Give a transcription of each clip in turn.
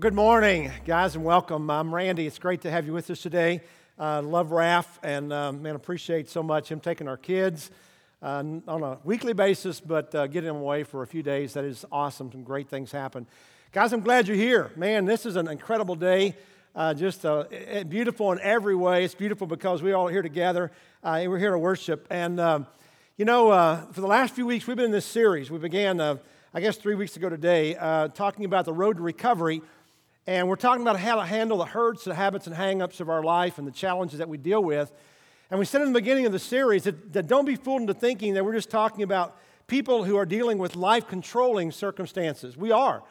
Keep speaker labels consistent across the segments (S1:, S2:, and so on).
S1: Well, good morning, guys, and welcome. I'm Randy. It's great to have you with us today. Uh, love Raph, and um, man, appreciate so much him taking our kids uh, on a weekly basis, but uh, getting them away for a few days. That is awesome. Some great things happen. Guys, I'm glad you're here. Man, this is an incredible day. Uh, just uh, beautiful in every way. It's beautiful because we're all here together. Uh, we're here to worship. And, um, you know, for the last few weeks, we've been in this series. We began, I guess, three weeks ago today, talking about the road to recovery and we're talking about how to handle the hurts, the habits, and hangups of our life and the challenges that we deal with. And we said in the beginning of the series that, that don't be fooled into thinking that we're just talking about people who are dealing with life controlling circumstances. We are.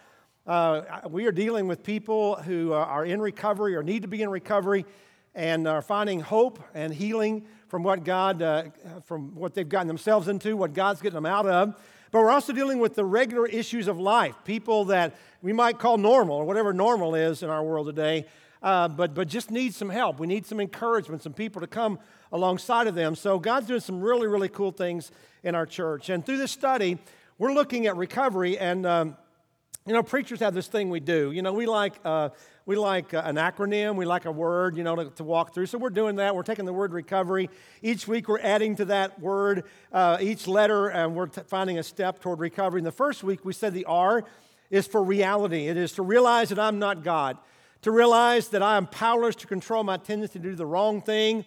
S1: Uh, we are dealing with people who are in recovery or need to be in recovery and are finding hope and healing from what God, uh, from what they've gotten themselves into, what God's getting them out of. But we're also dealing with the regular issues of life, people that we might call normal or whatever normal is in our world today, uh, but, but just need some help. We need some encouragement, some people to come alongside of them. So God's doing some really, really cool things in our church. And through this study, we're looking at recovery and. Um, you know, preachers have this thing we do. You know, we like, uh, we like uh, an acronym, we like a word, you know, to, to, walk through. So we're doing that. We're taking the word recovery. Each week we're adding to that word uh, each letter, and we're t- finding a step toward recovery. In the first week, we said the R is for reality. It is to realize that I'm not God, to realize that I am powerless to control my tendency to do the wrong thing,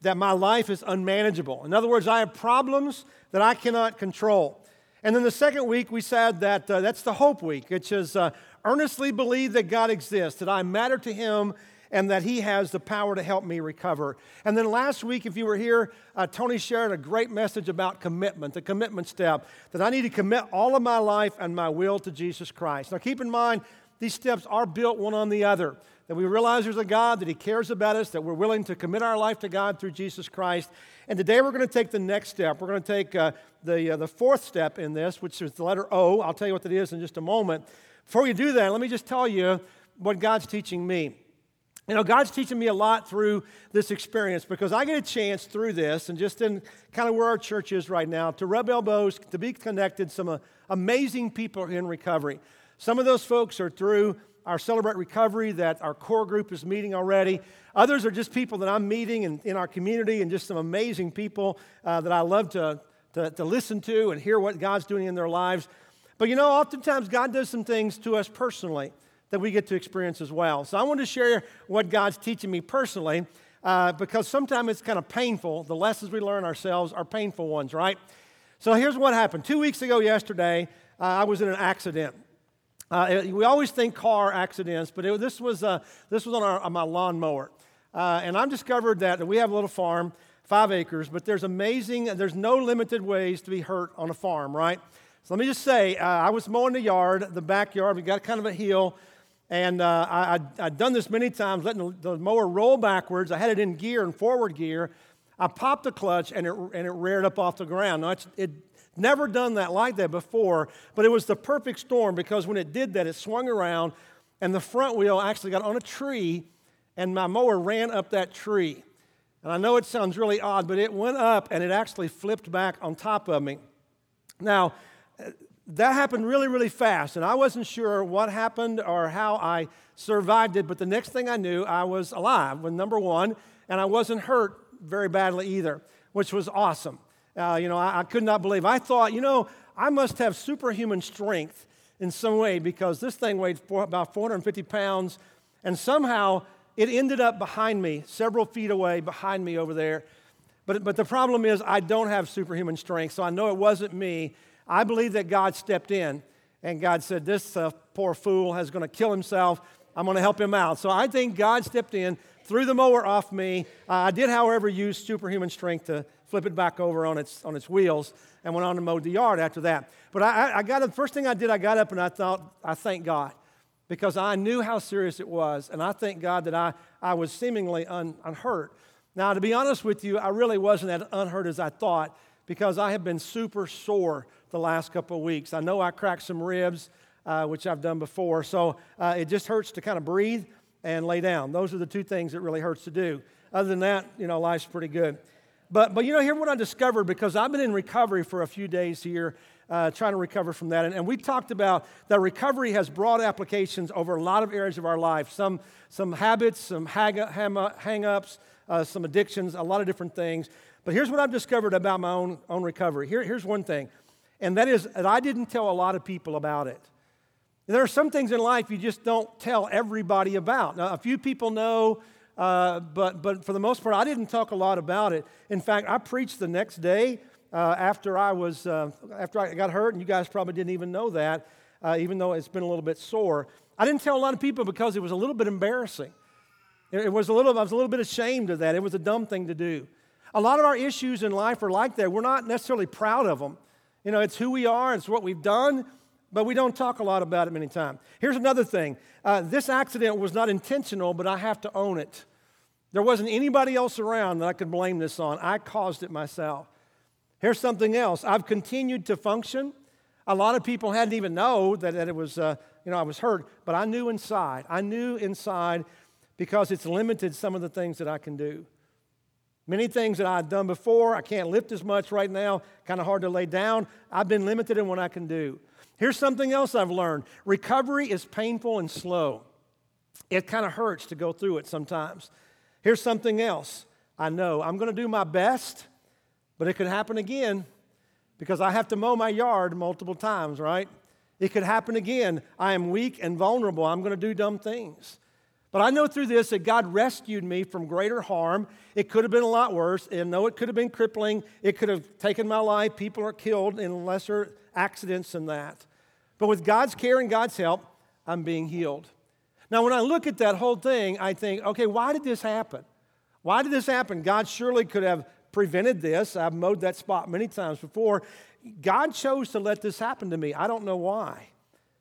S1: that my life is unmanageable. In other words, I have problems that I cannot control. And then the second week, we said that uh, that's the hope week, which is uh, earnestly believe that God exists, that I matter to Him, and that He has the power to help me recover. And then last week, if you were here, uh, Tony shared a great message about commitment, the commitment step, that I need to commit all of my life and my will to Jesus Christ. Now, keep in mind, these steps are built one on the other. That we realize there's a God, that He cares about us, that we're willing to commit our life to God through Jesus Christ. And today we're going to take the next step. We're going to take uh, the, uh, the fourth step in this, which is the letter O. I'll tell you what that is in just a moment. Before we do that, let me just tell you what God's teaching me. You know, God's teaching me a lot through this experience because I get a chance through this and just in kind of where our church is right now to rub elbows, to be connected, some uh, amazing people in recovery. Some of those folks are through our Celebrate Recovery that our core group is meeting already. Others are just people that I'm meeting in, in our community and just some amazing people uh, that I love to, to, to listen to and hear what God's doing in their lives. But you know, oftentimes God does some things to us personally that we get to experience as well. So I want to share what God's teaching me personally uh, because sometimes it's kind of painful. The lessons we learn ourselves are painful ones, right? So here's what happened. Two weeks ago, yesterday, uh, I was in an accident. Uh, we always think car accidents, but it, this, was, uh, this was on, our, on my lawnmower. Uh, and I've discovered that we have a little farm, five acres, but there's amazing, there's no limited ways to be hurt on a farm, right? So let me just say, uh, I was mowing the yard, the backyard. We got kind of a hill. And uh, I, had done this many times, letting the, the, mower roll backwards. I had it in gear and forward gear. I popped the clutch and it, and it reared up off the ground. Now, it Never done that like that before, but it was the perfect storm because when it did that, it swung around and the front wheel actually got on a tree and my mower ran up that tree. And I know it sounds really odd, but it went up and it actually flipped back on top of me. Now, that happened really, really fast, and I wasn't sure what happened or how I survived it, but the next thing I knew, I was alive, with number one, and I wasn't hurt very badly either, which was awesome. Uh, you know, I, I could not believe. I thought, you know, I must have superhuman strength in some way because this thing weighed four, about 450 pounds, and somehow it ended up behind me, several feet away behind me over there. But, but the problem is, I don't have superhuman strength, so I know it wasn't me. I believe that God stepped in, and God said, This uh, poor fool is going to kill himself. I'm going to help him out. So I think God stepped in, threw the mower off me. Uh, I did, however, use superhuman strength to flip it back over on its, on its wheels, and went on to mow the yard after that. But I, I got up, first thing I did, I got up and I thought, I thank God because I knew how serious it was. And I thank God that I, I was seemingly un, unhurt. Now, to be honest with you, I really wasn't as unhurt as I thought because I have been super sore the last couple of weeks. I know I cracked some ribs, uh, which I've done before. So uh, it just hurts to kind of breathe and lay down. Those are the two things that really hurts to do. Other than that, you know, life's pretty good. But, but you know, here what I discovered because I've been in recovery for a few days here uh, trying to recover from that. And, and, we talked about that recovery has broad applications over a lot of areas of our life some, some habits, some hang ups, uh, some addictions, a lot of different things. But here's what I've discovered about my own, own recovery. Here, here's one thing, and that is that I didn't tell a lot of people about it. There are some things in life you just don't tell everybody about. Now, a few people know, uh, but, but for the most part, I didn't talk a lot about it. In fact, I preached the next day uh, after I was uh, after I got hurt, and you guys probably didn't even know that, uh, even though it's been a little bit sore. I didn't tell a lot of people because it was a little bit embarrassing. It, was a little. I was a little bit ashamed of that. It was a dumb thing to do. A lot of our issues in life are like that. We're not necessarily proud of them. You know, it's who we are. It's what we've done but we don't talk a lot about it many times. Here's another thing uh, this accident was not intentional, but I have to own it. There wasn't anybody else around that I could blame this on. I caused it myself. Here's something else I've continued to function. A lot of people hadn't even know that, that it was, uh, you know, I was hurt, but I knew inside. I knew inside because it's limited some of the things that I can do. Many things that I've done before, I can't lift as much right now, kind of hard to lay down. I've been limited in what I can do. Here's something else I've learned recovery is painful and slow. It kind of hurts to go through it sometimes. Here's something else I know I'm going to do my best, but it could happen again because I have to mow my yard multiple times, right? It could happen again. I am weak and vulnerable. I'm going to do dumb things. But I know through this that God rescued me from greater harm. It could have been a lot worse. And no, it could have been crippling. It could have taken my life. People are killed in lesser accidents than that. But with God's care and God's help, I'm being healed. Now, when I look at that whole thing, I think, okay, why did this happen? Why did this happen? God surely could have prevented this. I've mowed that spot many times before. God chose to let this happen to me. I don't know why.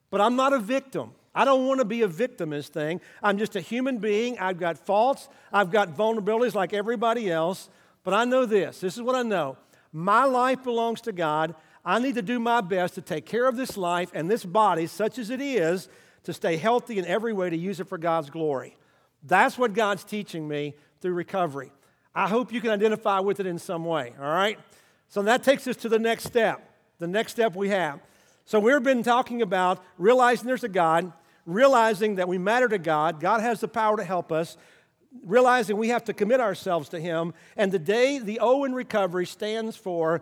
S1: But I'm not a victim. I don't want to be a victim, this thing. I'm just a human being. I've got faults, I've got vulnerabilities like everybody else. But I know this this is what I know. My life belongs to God. I need to do my best to take care of this life and this body, such as it is, to stay healthy in every way to use it for God's glory. That's what God's teaching me through recovery. I hope you can identify with it in some way, all right? So that takes us to the next step, the next step we have. So we've been talking about realizing there's a God, realizing that we matter to God, God has the power to help us, realizing we have to commit ourselves to Him. And today, the O in recovery stands for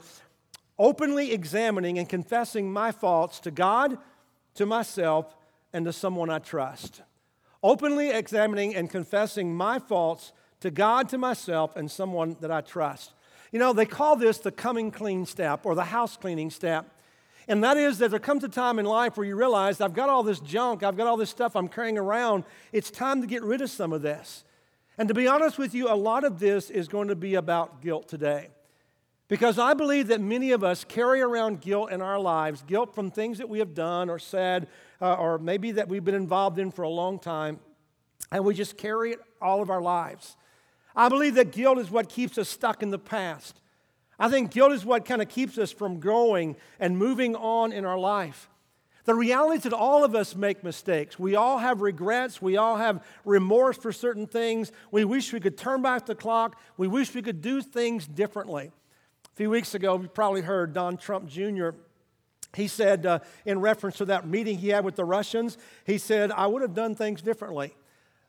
S1: openly examining and confessing my faults to God, to myself, and to someone I trust. Openly examining and confessing my faults to God, to myself, and someone that I trust. You know, they call this the coming clean step or the house cleaning step. And that is that there comes a time in life where you realize I've got all this junk, I've got all this stuff I'm carrying around. It's time to get rid of some of this. And to be honest with you, a lot of this is going to be about guilt today. Because I believe that many of us carry around guilt in our lives guilt from things that we have done or said, uh, or maybe that we've been involved in for a long time, and we just carry it all of our lives. I believe that guilt is what keeps us stuck in the past. I think guilt is what kind of keeps us from growing and moving on in our life. The reality is that all of us make mistakes. We all have regrets. We all have remorse for certain things. We wish we could turn back the clock. We wish we could do things differently few weeks ago, you probably heard Don Trump Jr. He said, uh, in reference to that meeting he had with the Russians, he said, I would have done things differently.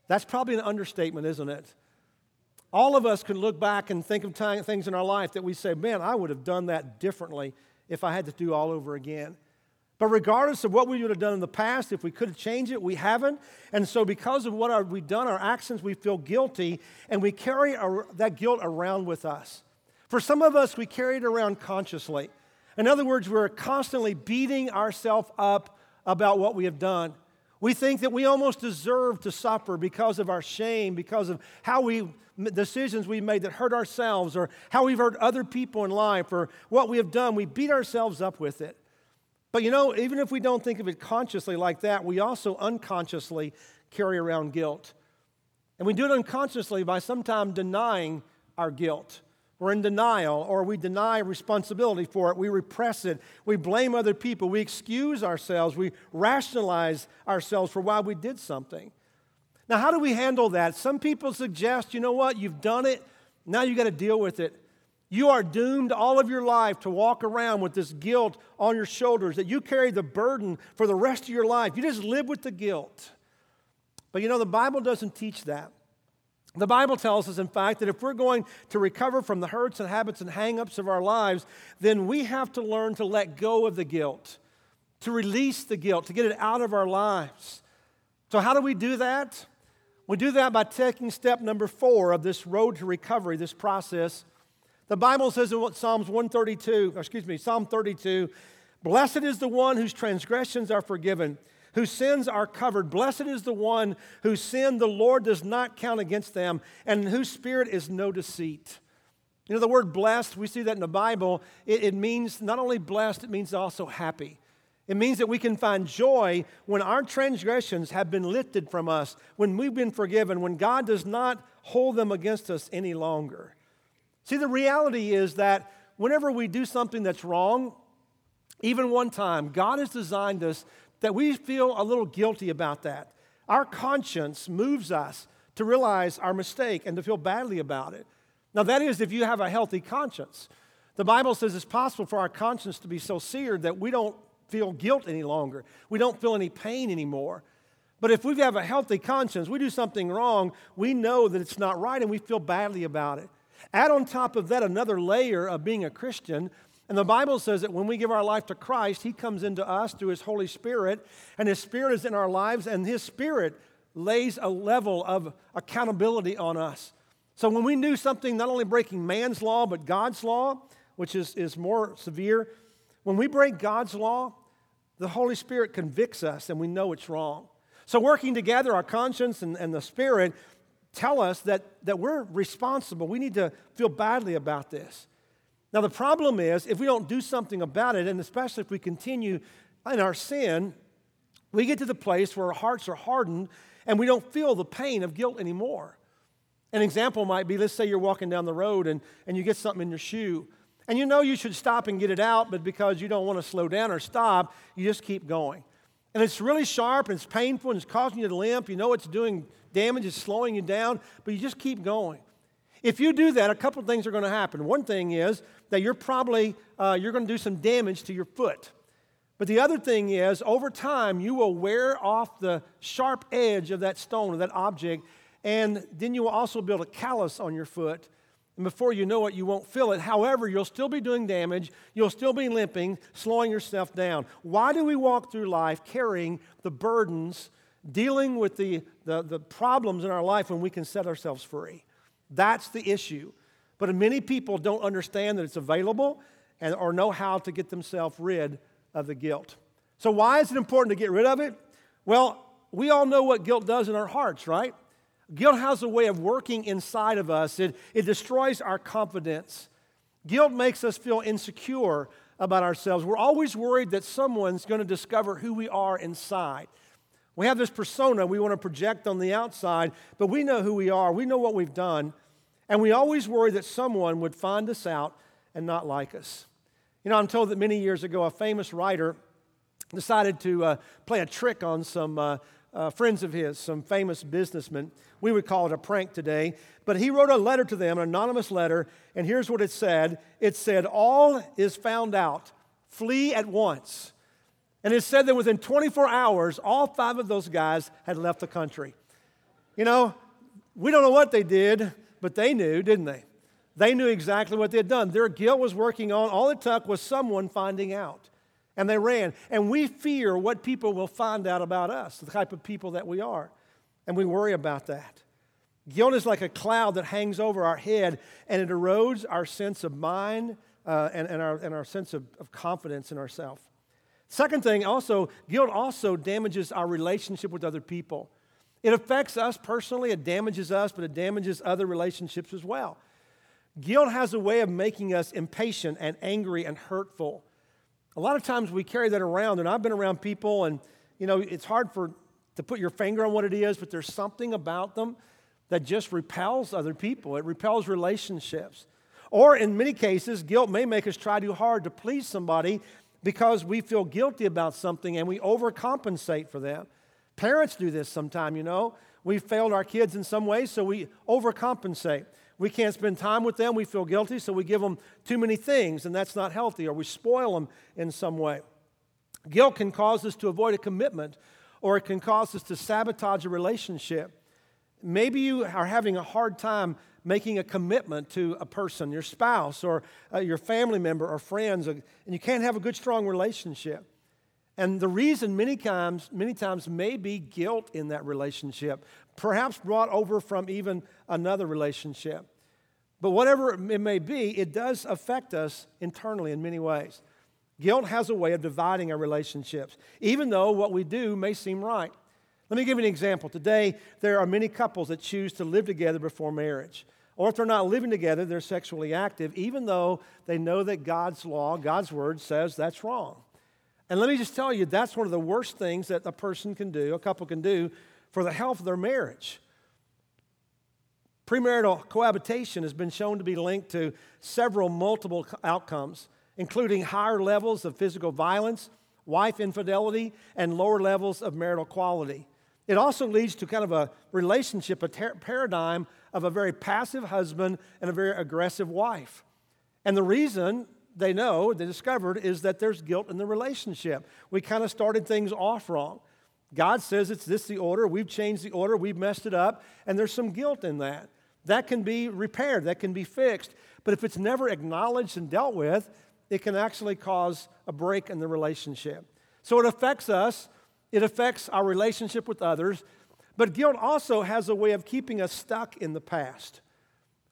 S1: That's probably an understatement, isn't it? All of us can look back and think of time, things in our life that we say, man, I would have done that differently if I had to do all over again. But regardless of what we would have done in the past, if we could have changed it, we haven't. And so, because of what we've done, our actions, we feel guilty, and we carry that guilt around with us. For some of us, we carry it around consciously. In other words, we're constantly beating ourselves up about what we have done. We think that we almost deserve to suffer because of our shame, because of how we decisions we made that hurt ourselves, or how we've hurt other people in life, or what we have done. We beat ourselves up with it. But you know, even if we don't think of it consciously like that, we also unconsciously carry around guilt. And we do it unconsciously by sometimes denying our guilt. We're in denial or we deny responsibility for it. We repress it. We blame other people. We excuse ourselves. We rationalize ourselves for why we did something. Now, how do we handle that? Some people suggest, you know what, you've done it, now you got to deal with it. You are doomed all of your life to walk around with this guilt on your shoulders, that you carry the burden for the rest of your life. You just live with the guilt. But you know, the Bible doesn't teach that. The Bible tells us, in fact, that if we're going to recover from the hurts and habits and hangups of our lives, then we have to learn to let go of the guilt, to release the guilt, to get it out of our lives. So, how do we do that? We do that by taking step number four of this road to recovery, this process the Bible says in Psalms 132, excuse me, Psalm 32, Blessed is the one whose transgressions are forgiven, whose sins are covered. Blessed is the one whose sin the Lord does not count against them, and whose spirit is no deceit. You know, the word blessed, we see that in the Bible, it, it means not only blessed, it means also happy. It means that we can find joy when our transgressions have been lifted from us, when we've been forgiven, when God does not hold them against us any longer. See, the reality is that whenever we do something that's wrong, even one time, God has designed us that we feel a little guilty about that. Our conscience moves us to realize our mistake and to feel badly about it. Now, that is if you have a healthy conscience. The Bible says it's possible for our conscience to be so seared that we don't feel guilt any longer, we don't feel any pain anymore. But if we have a healthy conscience, we do something wrong, we know that it's not right and we feel badly about it. Add on top of that another layer of being a Christian. And the Bible says that when we give our life to Christ, He comes into us through His Holy Spirit, and His Spirit is in our lives, and His Spirit lays a level of accountability on us. So when we do something not only breaking man's law, but God's law, which is, is more severe, when we break God's law, the Holy Spirit convicts us and we know it's wrong. So, working together, our conscience and, and the Spirit tell us that, that we're responsible. We need to feel badly about this. Now, the problem is if we don't do something about it, and especially if we continue in our sin, we get to the place where our hearts are hardened and we don't feel the pain of guilt anymore. An example might be let's say you're walking down the road and, and you get something in your shoe. And you know you should stop and get it out, but because you don't want to slow down or stop, you just keep going. And it's really sharp and it's painful and it's causing you to limp. You know it's doing damage, it's slowing you down, but you just keep going. If you do that, a couple things are going to happen. One thing is that you're probably uh, you're going to do some damage to your foot. But the other thing is, over time, you will wear off the sharp edge of that stone or that object, and then you will also build a callus on your foot and before you know it, you won't feel it. However, you'll still be doing damage. You'll still be limping, slowing yourself down. Why do we walk through life carrying the burdens, dealing with the, the, the problems in our life when we can set ourselves free? That's the issue. But many people don't understand that it's available and, or know how to get themselves rid of the guilt. So, why is it important to get rid of it? Well, we all know what guilt does in our hearts, right? Guilt has a way of working inside of us, it, it destroys our confidence. Guilt makes us feel insecure about ourselves. We're always worried that someone's going to discover who we are inside. We have this persona we want to project on the outside, but we know who we are, we know what we've done, and we always worry that someone would find us out and not like us. You know, I'm told that many years ago, a famous writer decided to uh, play a trick on some uh, uh, friends of his, some famous businessmen. We would call it a prank today. But he wrote a letter to them, an anonymous letter, and here's what it said it said, All is found out, flee at once. And it said that within 24 hours, all five of those guys had left the country. You know, we don't know what they did, but they knew, didn't they? They knew exactly what they had done. Their guilt was working on. All it took was someone finding out and they ran. And we fear what people will find out about us, the type of people that we are. And we worry about that. Guilt is like a cloud that hangs over our head and it erodes our sense of mind uh, and, and, our, and our sense of, of confidence in ourselves. Second thing, also, guilt also damages our relationship with other people. It affects us personally, it damages us, but it damages other relationships as well. Guilt has a way of making us impatient and angry and hurtful. A lot of times we carry that around, and I've been around people, and you know, it's hard for to put your finger on what it is, but there's something about them that just repels other people. It repels relationships. Or in many cases, guilt may make us try too hard to please somebody because we feel guilty about something and we overcompensate for them. Parents do this sometimes, you know. We failed our kids in some ways, so we overcompensate. We can't spend time with them. We feel guilty, so we give them too many things, and that's not healthy, or we spoil them in some way. Guilt can cause us to avoid a commitment, or it can cause us to sabotage a relationship. Maybe you are having a hard time making a commitment to a person, your spouse, or uh, your family member, or friends, and you can't have a good, strong relationship. And the reason many times, many times may be guilt in that relationship, perhaps brought over from even another relationship. But whatever it may be, it does affect us internally in many ways. Guilt has a way of dividing our relationships, even though what we do may seem right. Let me give you an example. Today, there are many couples that choose to live together before marriage. Or if they're not living together, they're sexually active, even though they know that God's law, God's word says that's wrong. And let me just tell you, that's one of the worst things that a person can do, a couple can do, for the health of their marriage. Premarital cohabitation has been shown to be linked to several multiple outcomes, including higher levels of physical violence, wife infidelity, and lower levels of marital quality. It also leads to kind of a relationship, a ter- paradigm of a very passive husband and a very aggressive wife. And the reason they know, they discovered, is that there's guilt in the relationship. We kind of started things off wrong. God says it's this the order, we've changed the order, we've messed it up, and there's some guilt in that. That can be repaired, that can be fixed. But if it's never acknowledged and dealt with, it can actually cause a break in the relationship. So it affects us, it affects our relationship with others, but guilt also has a way of keeping us stuck in the past.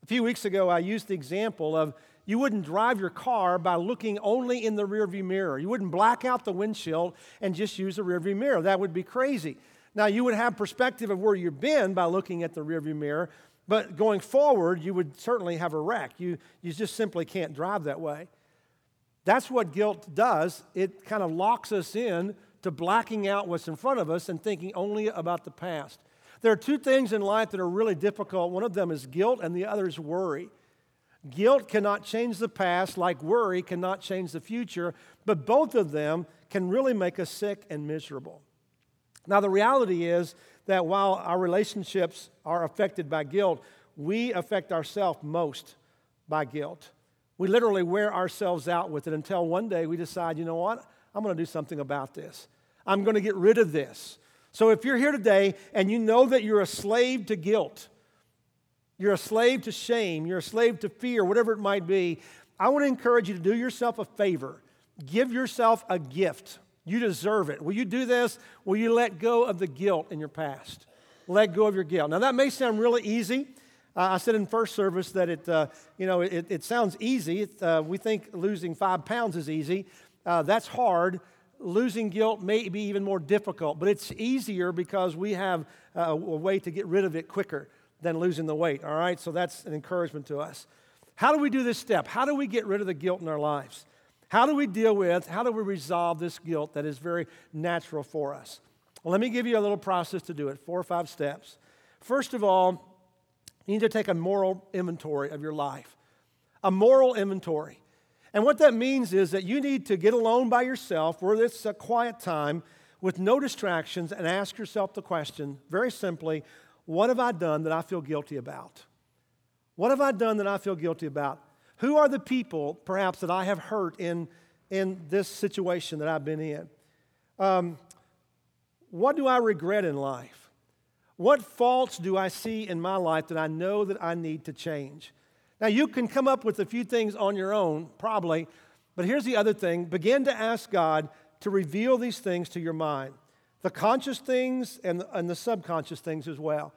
S1: A few weeks ago, I used the example of you wouldn't drive your car by looking only in the rearview mirror. You wouldn't black out the windshield and just use the rearview mirror. That would be crazy. Now, you would have perspective of where you've been by looking at the rearview mirror, but going forward, you would certainly have a wreck. You, you just simply can't drive that way. That's what guilt does. It kind of locks us in to blacking out what's in front of us and thinking only about the past. There are two things in life that are really difficult. One of them is guilt, and the other is worry. Guilt cannot change the past, like worry cannot change the future, but both of them can really make us sick and miserable. Now, the reality is that while our relationships are affected by guilt, we affect ourselves most by guilt. We literally wear ourselves out with it until one day we decide, you know what? I'm going to do something about this. I'm going to get rid of this. So if you're here today and you know that you're a slave to guilt, you're a slave to shame, you're a slave to fear, whatever it might be, I want to encourage you to do yourself a favor. Give yourself a gift. You deserve it. Will you do this? Will you let go of the guilt in your past? Let go of your guilt. Now, that may sound really easy. Uh, I said in first service that it, uh, you know, it, it sounds easy. It, uh, we think losing five pounds is easy. Uh, that's hard. Losing guilt may be even more difficult, but it's easier because we have uh, a way to get rid of it quicker than losing the weight. All right, so that's an encouragement to us. How do we do this step? How do we get rid of the guilt in our lives? How do we deal with, how do we resolve this guilt that is very natural for us? Well, let me give you a little process to do it, four or five steps. First of all, you need to take a moral inventory of your life, a moral inventory. And what that means is that you need to get alone by yourself, where it's a quiet time with no distractions, and ask yourself the question very simply what have I done that I feel guilty about? What have I done that I feel guilty about? Who are the people, perhaps, that I have hurt in, in this situation that I've been in? Um, what do I regret in life? What faults do I see in my life that I know that I need to change? Now, you can come up with a few things on your own, probably, but here's the other thing begin to ask God to reveal these things to your mind the conscious things and, and the subconscious things as well.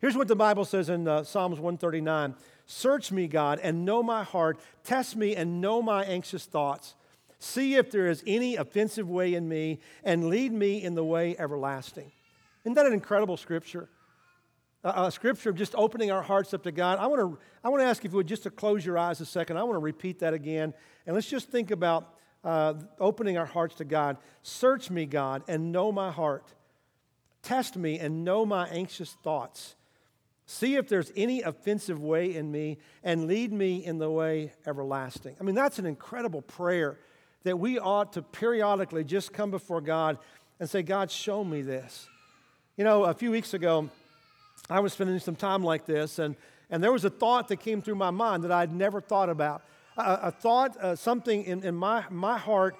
S1: Here's what the Bible says in uh, Psalms 139 Search me, God, and know my heart. Test me and know my anxious thoughts. See if there is any offensive way in me, and lead me in the way everlasting. Isn't that an incredible scripture? A, a scripture of just opening our hearts up to God. I want to I want to ask if you would just to close your eyes a second. I want to repeat that again, and let's just think about uh, opening our hearts to God. Search me, God, and know my heart. Test me and know my anxious thoughts. See if there's any offensive way in me and lead me in the way everlasting. I mean, that's an incredible prayer that we ought to periodically just come before God and say, God, show me this. You know, a few weeks ago, I was spending some time like this, and, And there was a thought that came through my mind that I'd never thought about. A, a thought, uh, something in, in my, my heart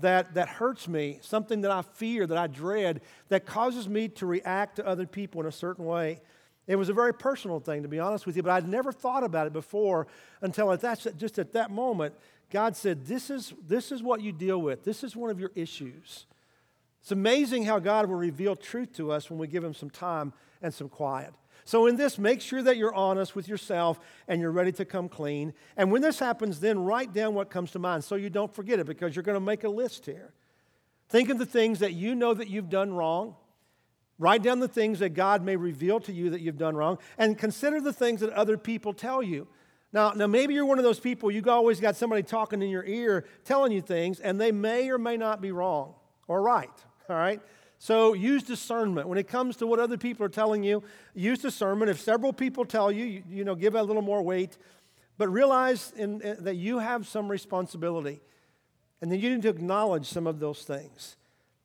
S1: that, that hurts me, something that I fear, that I dread, that causes me to react to other people in a certain way. It was a very personal thing, to be honest with you, but I'd never thought about it before until at that, just at that moment, God said, this is, this is what you deal with. This is one of your issues. It's amazing how God will reveal truth to us when we give Him some time and some quiet. So, in this, make sure that you're honest with yourself and you're ready to come clean. And when this happens, then write down what comes to mind so you don't forget it because you're going to make a list here. Think of the things that you know that you've done wrong. Write down the things that God may reveal to you that you've done wrong. And consider the things that other people tell you. Now, now maybe you're one of those people, you've always got somebody talking in your ear telling you things, and they may or may not be wrong or right. All right? So use discernment. When it comes to what other people are telling you, use discernment. If several people tell you, you, you know, give a little more weight. But realize in, in, that you have some responsibility. And then you need to acknowledge some of those things.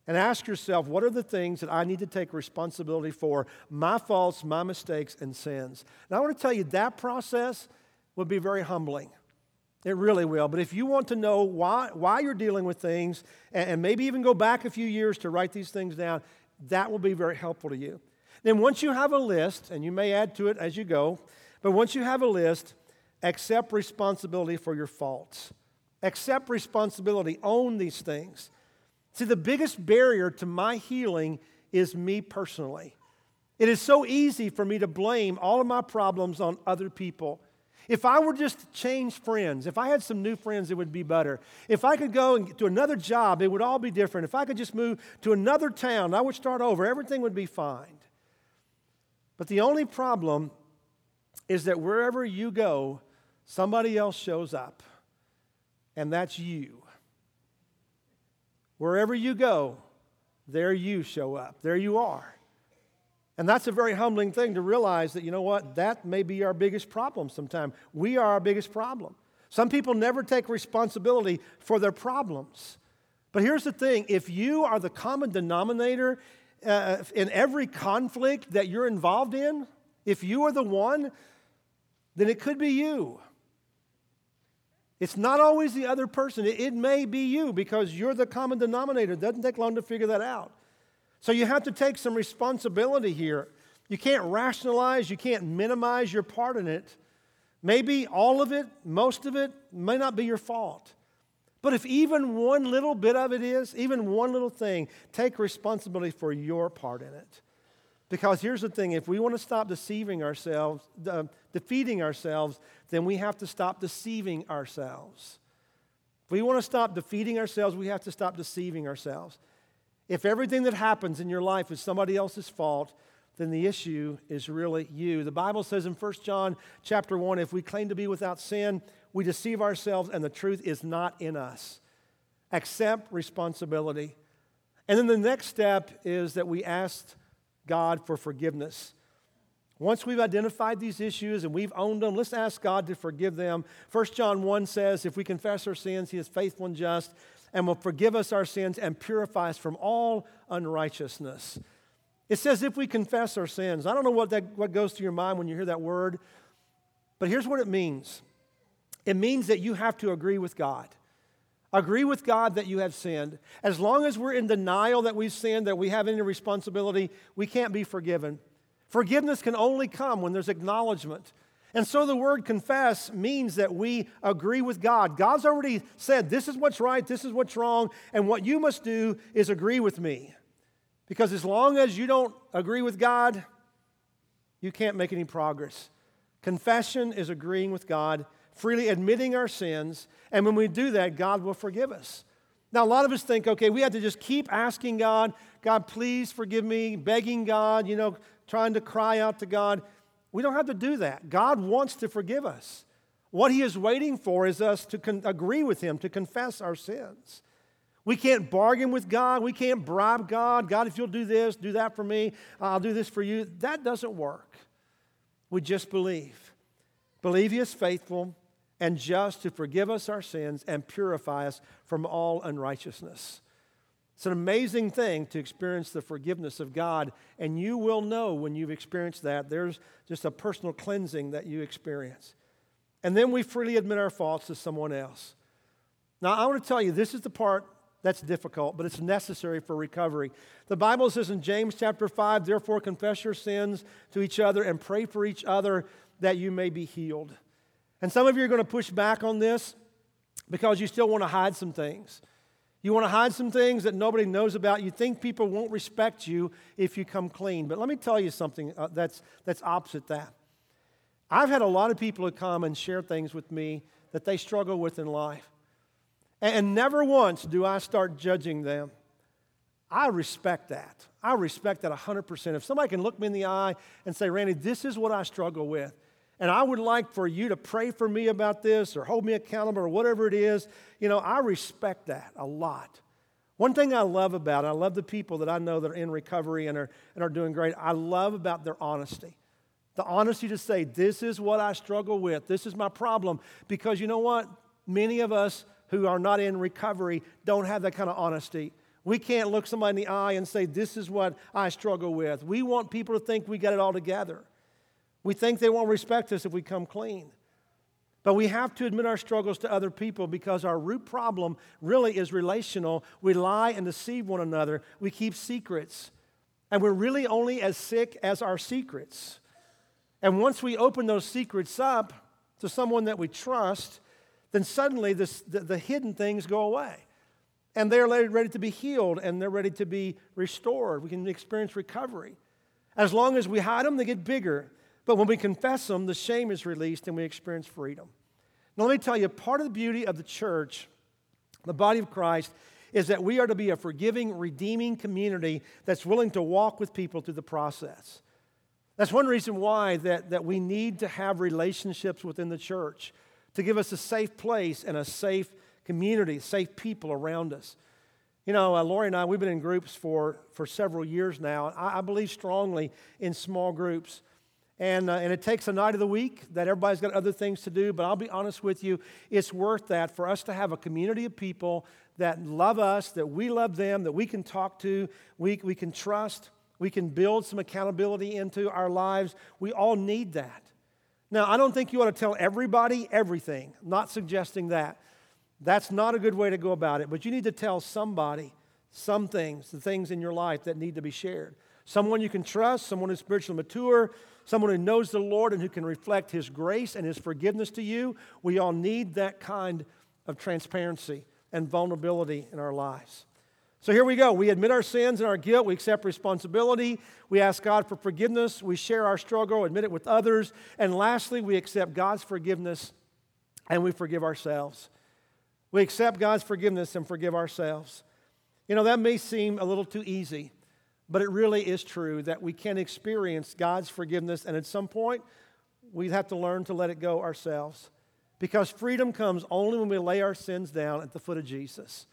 S1: And ask yourself, what are the things that I need to take responsibility for? My faults, my mistakes, and sins. And I want to tell you that process will be very humbling. It really will. But if you want to know why, why you're dealing with things, and, and maybe even go back a few years to write these things down, that will be very helpful to you. Then, once you have a list, and you may add to it as you go, but once you have a list, accept responsibility for your faults. Accept responsibility, own these things. See, the biggest barrier to my healing is me personally. It is so easy for me to blame all of my problems on other people. If I were just to change friends, if I had some new friends, it would be better. If I could go and to another job, it would all be different. If I could just move to another town, I would start over. Everything would be fine. But the only problem is that wherever you go, somebody else shows up, and that's you. Wherever you go, there you show up. There you are. And that's a very humbling thing to realize that, you know what, that may be our biggest problem sometimes. We are our biggest problem. Some people never take responsibility for their problems. But here's the thing if you are the common denominator uh, in every conflict that you're involved in, if you are the one, then it could be you. It's not always the other person. It, it may be you because you're the common denominator. It doesn't take long to figure that out. So you have to take some responsibility here. You can't rationalize, you can't minimize your part in it. Maybe all of it, most of it, may not be your fault. But if even one little bit of it is, even one little thing, take responsibility for your part in it. Because here's the thing if we want to stop deceiving ourselves, uh, defeating ourselves, then we have to stop deceiving ourselves. If we want to stop defeating ourselves, we have to stop deceiving ourselves. If everything that happens in your life is somebody else's fault, then the issue is really you. The Bible says in 1 John chapter 1, if we claim to be without sin, we deceive ourselves and the truth is not in us. Accept responsibility. And then the next step is that we ask God for forgiveness. Once we've identified these issues and we've owned them, let's ask God to forgive them. 1 John 1 says, if we confess our sins, he is faithful and just and will forgive us our sins and purify us from all unrighteousness. It says, if we confess our sins. I don't know what, that, what goes through your mind when you hear that word, but here's what it means it means that you have to agree with God. Agree with God that you have sinned. As long as we're in denial that we've sinned, that we have any responsibility, we can't be forgiven. Forgiveness can only come when there's acknowledgement and so the word confess means that we agree with God. God's already said, This is what's right, this is what's wrong, and what you must do is agree with me. Because as long as you don't agree with God, you can't make any progress. Confession is agreeing with God, freely admitting our sins, and when we do that, God will forgive us. Now, a lot of us think, okay, we have to just keep asking God, God, please forgive me, begging God, you know, trying to cry out to God. We don't have to do that. God wants to forgive us. What He is waiting for is us to con- agree with Him, to confess our sins. We can't bargain with God. We can't bribe God. God, if you'll do this, do that for me, I'll do this for you. That doesn't work. We just believe. Believe He is faithful and just to forgive us our sins and purify us from all unrighteousness. It's an amazing thing to experience the forgiveness of God, and you will know when you've experienced that. There's just a personal cleansing that you experience. And then we freely admit our faults to someone else. Now, I want to tell you, this is the part that's difficult, but it's necessary for recovery. The Bible says in James chapter 5, therefore confess your sins to each other and pray for each other that you may be healed. And some of you are going to push back on this because you still want to hide some things. You want to hide some things that nobody knows about. You think people won't respect you if you come clean. But let me tell you something uh, that's, that's opposite that. I've had a lot of people who come and share things with me that they struggle with in life. And never once do I start judging them. I respect that. I respect that 100%. If somebody can look me in the eye and say, Randy, this is what I struggle with, and I would like for you to pray for me about this or hold me accountable or whatever it is, you know, I respect that a lot. One thing I love about it, I love the people that I know that are in recovery and are, and are doing great. I love about their honesty. The honesty to say, this is what I struggle with, this is my problem. Because you know what? Many of us who are not in recovery don't have that kind of honesty. We can't look somebody in the eye and say, This is what I struggle with. We want people to think we got it all together. We think they won't respect us if we come clean. But we have to admit our struggles to other people because our root problem really is relational. We lie and deceive one another, we keep secrets. And we're really only as sick as our secrets. And once we open those secrets up to someone that we trust, then suddenly this, the, the hidden things go away. And they're ready to be healed and they're ready to be restored. We can experience recovery. As long as we hide them, they get bigger. But when we confess them, the shame is released and we experience freedom. Now, let me tell you, part of the beauty of the church, the body of Christ, is that we are to be a forgiving, redeeming community that's willing to walk with people through the process. That's one reason why that, that we need to have relationships within the church to give us a safe place and a safe community, safe people around us. You know, uh, Lori and I, we've been in groups for, for several years now. I, I believe strongly in small groups. And, uh, and it takes a night of the week that everybody's got other things to do, but I'll be honest with you, it's worth that for us to have a community of people that love us, that we love them, that we can talk to, we, we can trust, we can build some accountability into our lives. We all need that. Now, I don't think you ought to tell everybody everything. Not suggesting that. That's not a good way to go about it, but you need to tell somebody some things, the things in your life that need to be shared. Someone you can trust, someone who's spiritually mature, someone who knows the Lord and who can reflect His grace and His forgiveness to you. We all need that kind of transparency and vulnerability in our lives. So here we go. We admit our sins and our guilt. We accept responsibility. We ask God for forgiveness. We share our struggle, admit it with others. And lastly, we accept God's forgiveness and we forgive ourselves. We accept God's forgiveness and forgive ourselves. You know, that may seem a little too easy, but it really is true that we can experience God's forgiveness, and at some point, we have to learn to let it go ourselves. Because freedom comes only when we lay our sins down at the foot of Jesus.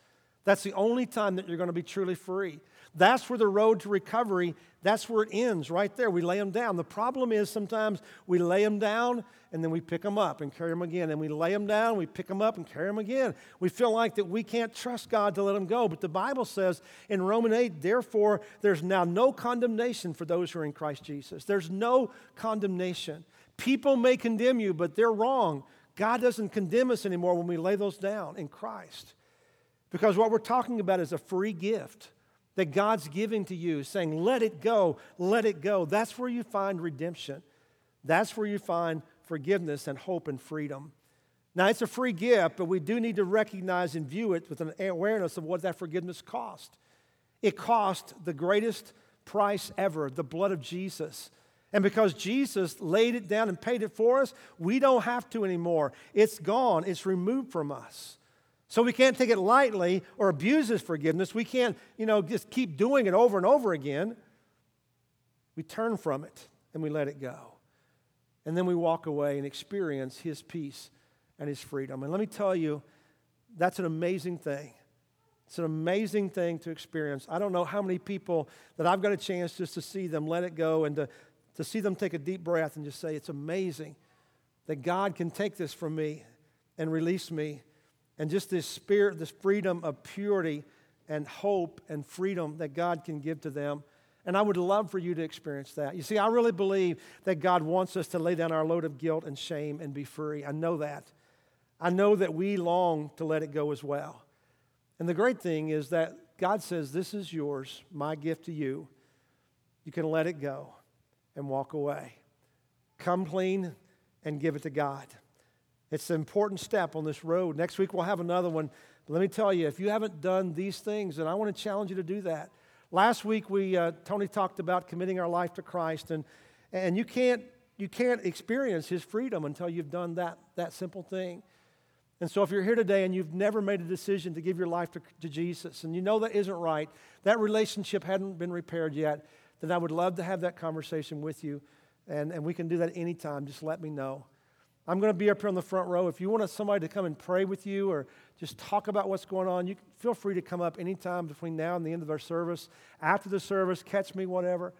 S1: That's the only time that you're going to be truly free. That's where the road to recovery, that's where it ends, right there. We lay them down. The problem is sometimes we lay them down and then we pick them up and carry them again. And we lay them down, we pick them up and carry them again. We feel like that we can't trust God to let them go. But the Bible says in Romans 8, therefore, there's now no condemnation for those who are in Christ Jesus. There's no condemnation. People may condemn you, but they're wrong. God doesn't condemn us anymore when we lay those down in Christ. Because what we're talking about is a free gift that God's giving to you, saying, let it go, let it go. That's where you find redemption. That's where you find forgiveness and hope and freedom. Now, it's a free gift, but we do need to recognize and view it with an awareness of what that forgiveness cost. It cost the greatest price ever, the blood of Jesus. And because Jesus laid it down and paid it for us, we don't have to anymore. It's gone, it's removed from us. So we can't take it lightly or abuse his forgiveness. We can't, you know, just keep doing it over and over again. We turn from it and we let it go. And then we walk away and experience his peace and his freedom. And let me tell you, that's an amazing thing. It's an amazing thing to experience. I don't know how many people that I've got a chance just to see them let it go and to, to see them take a deep breath and just say, It's amazing that God can take this from me and release me and just this spirit, this freedom of purity and hope and freedom that God can give to them. And I would love for you to experience that. You see, I really believe that God wants us to lay down our load of guilt and shame and be free. I know that. I know that we long to let it go as well. And the great thing is that God says, This is yours, my gift to you. You can let it go and walk away. Come clean and give it to God. It's an important step on this road. Next week we'll have another one. But let me tell you, if you haven't done these things, and I want to challenge you to do that. Last week we uh, Tony talked about committing our life to Christ, and and you can't you can't experience His freedom until you've done that that simple thing. And so, if you're here today and you've never made a decision to give your life to, to Jesus, and you know that isn't right, that relationship hadn't been repaired yet, then I would love to have that conversation with you. And, and we can do that anytime. Just let me know. I'm going to be up here on the front row. If you want somebody to come and pray with you or just talk about what's going on, you feel free to come up anytime between now and the end of our service. After the service, catch me, whatever.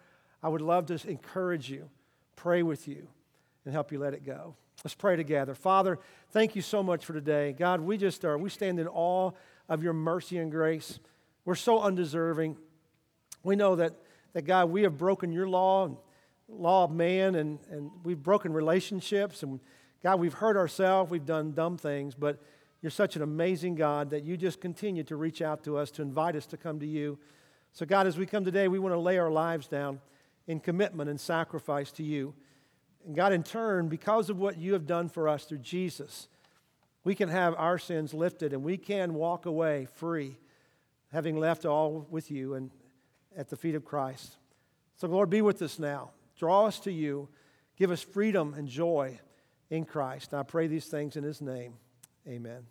S1: I would love to encourage you, pray with you, and help you let it go. Let's pray together. Father, thank you so much for today. God, we just are, we stand in awe of your mercy and grace. We're so undeserving. We know that, that God, we have broken your law law of man, and, and we've broken relationships. And God, we've hurt ourselves, we've done dumb things, but you're such an amazing God that you just continue to reach out to us, to invite us to come to you. So, God, as we come today, we want to lay our lives down in commitment and sacrifice to you. And God, in turn, because of what you have done for us through Jesus, we can have our sins lifted and we can walk away free, having left all with you and at the feet of Christ. So, Lord, be with us now. Draw us to you. Give us freedom and joy in Christ. I pray these things in his name. Amen.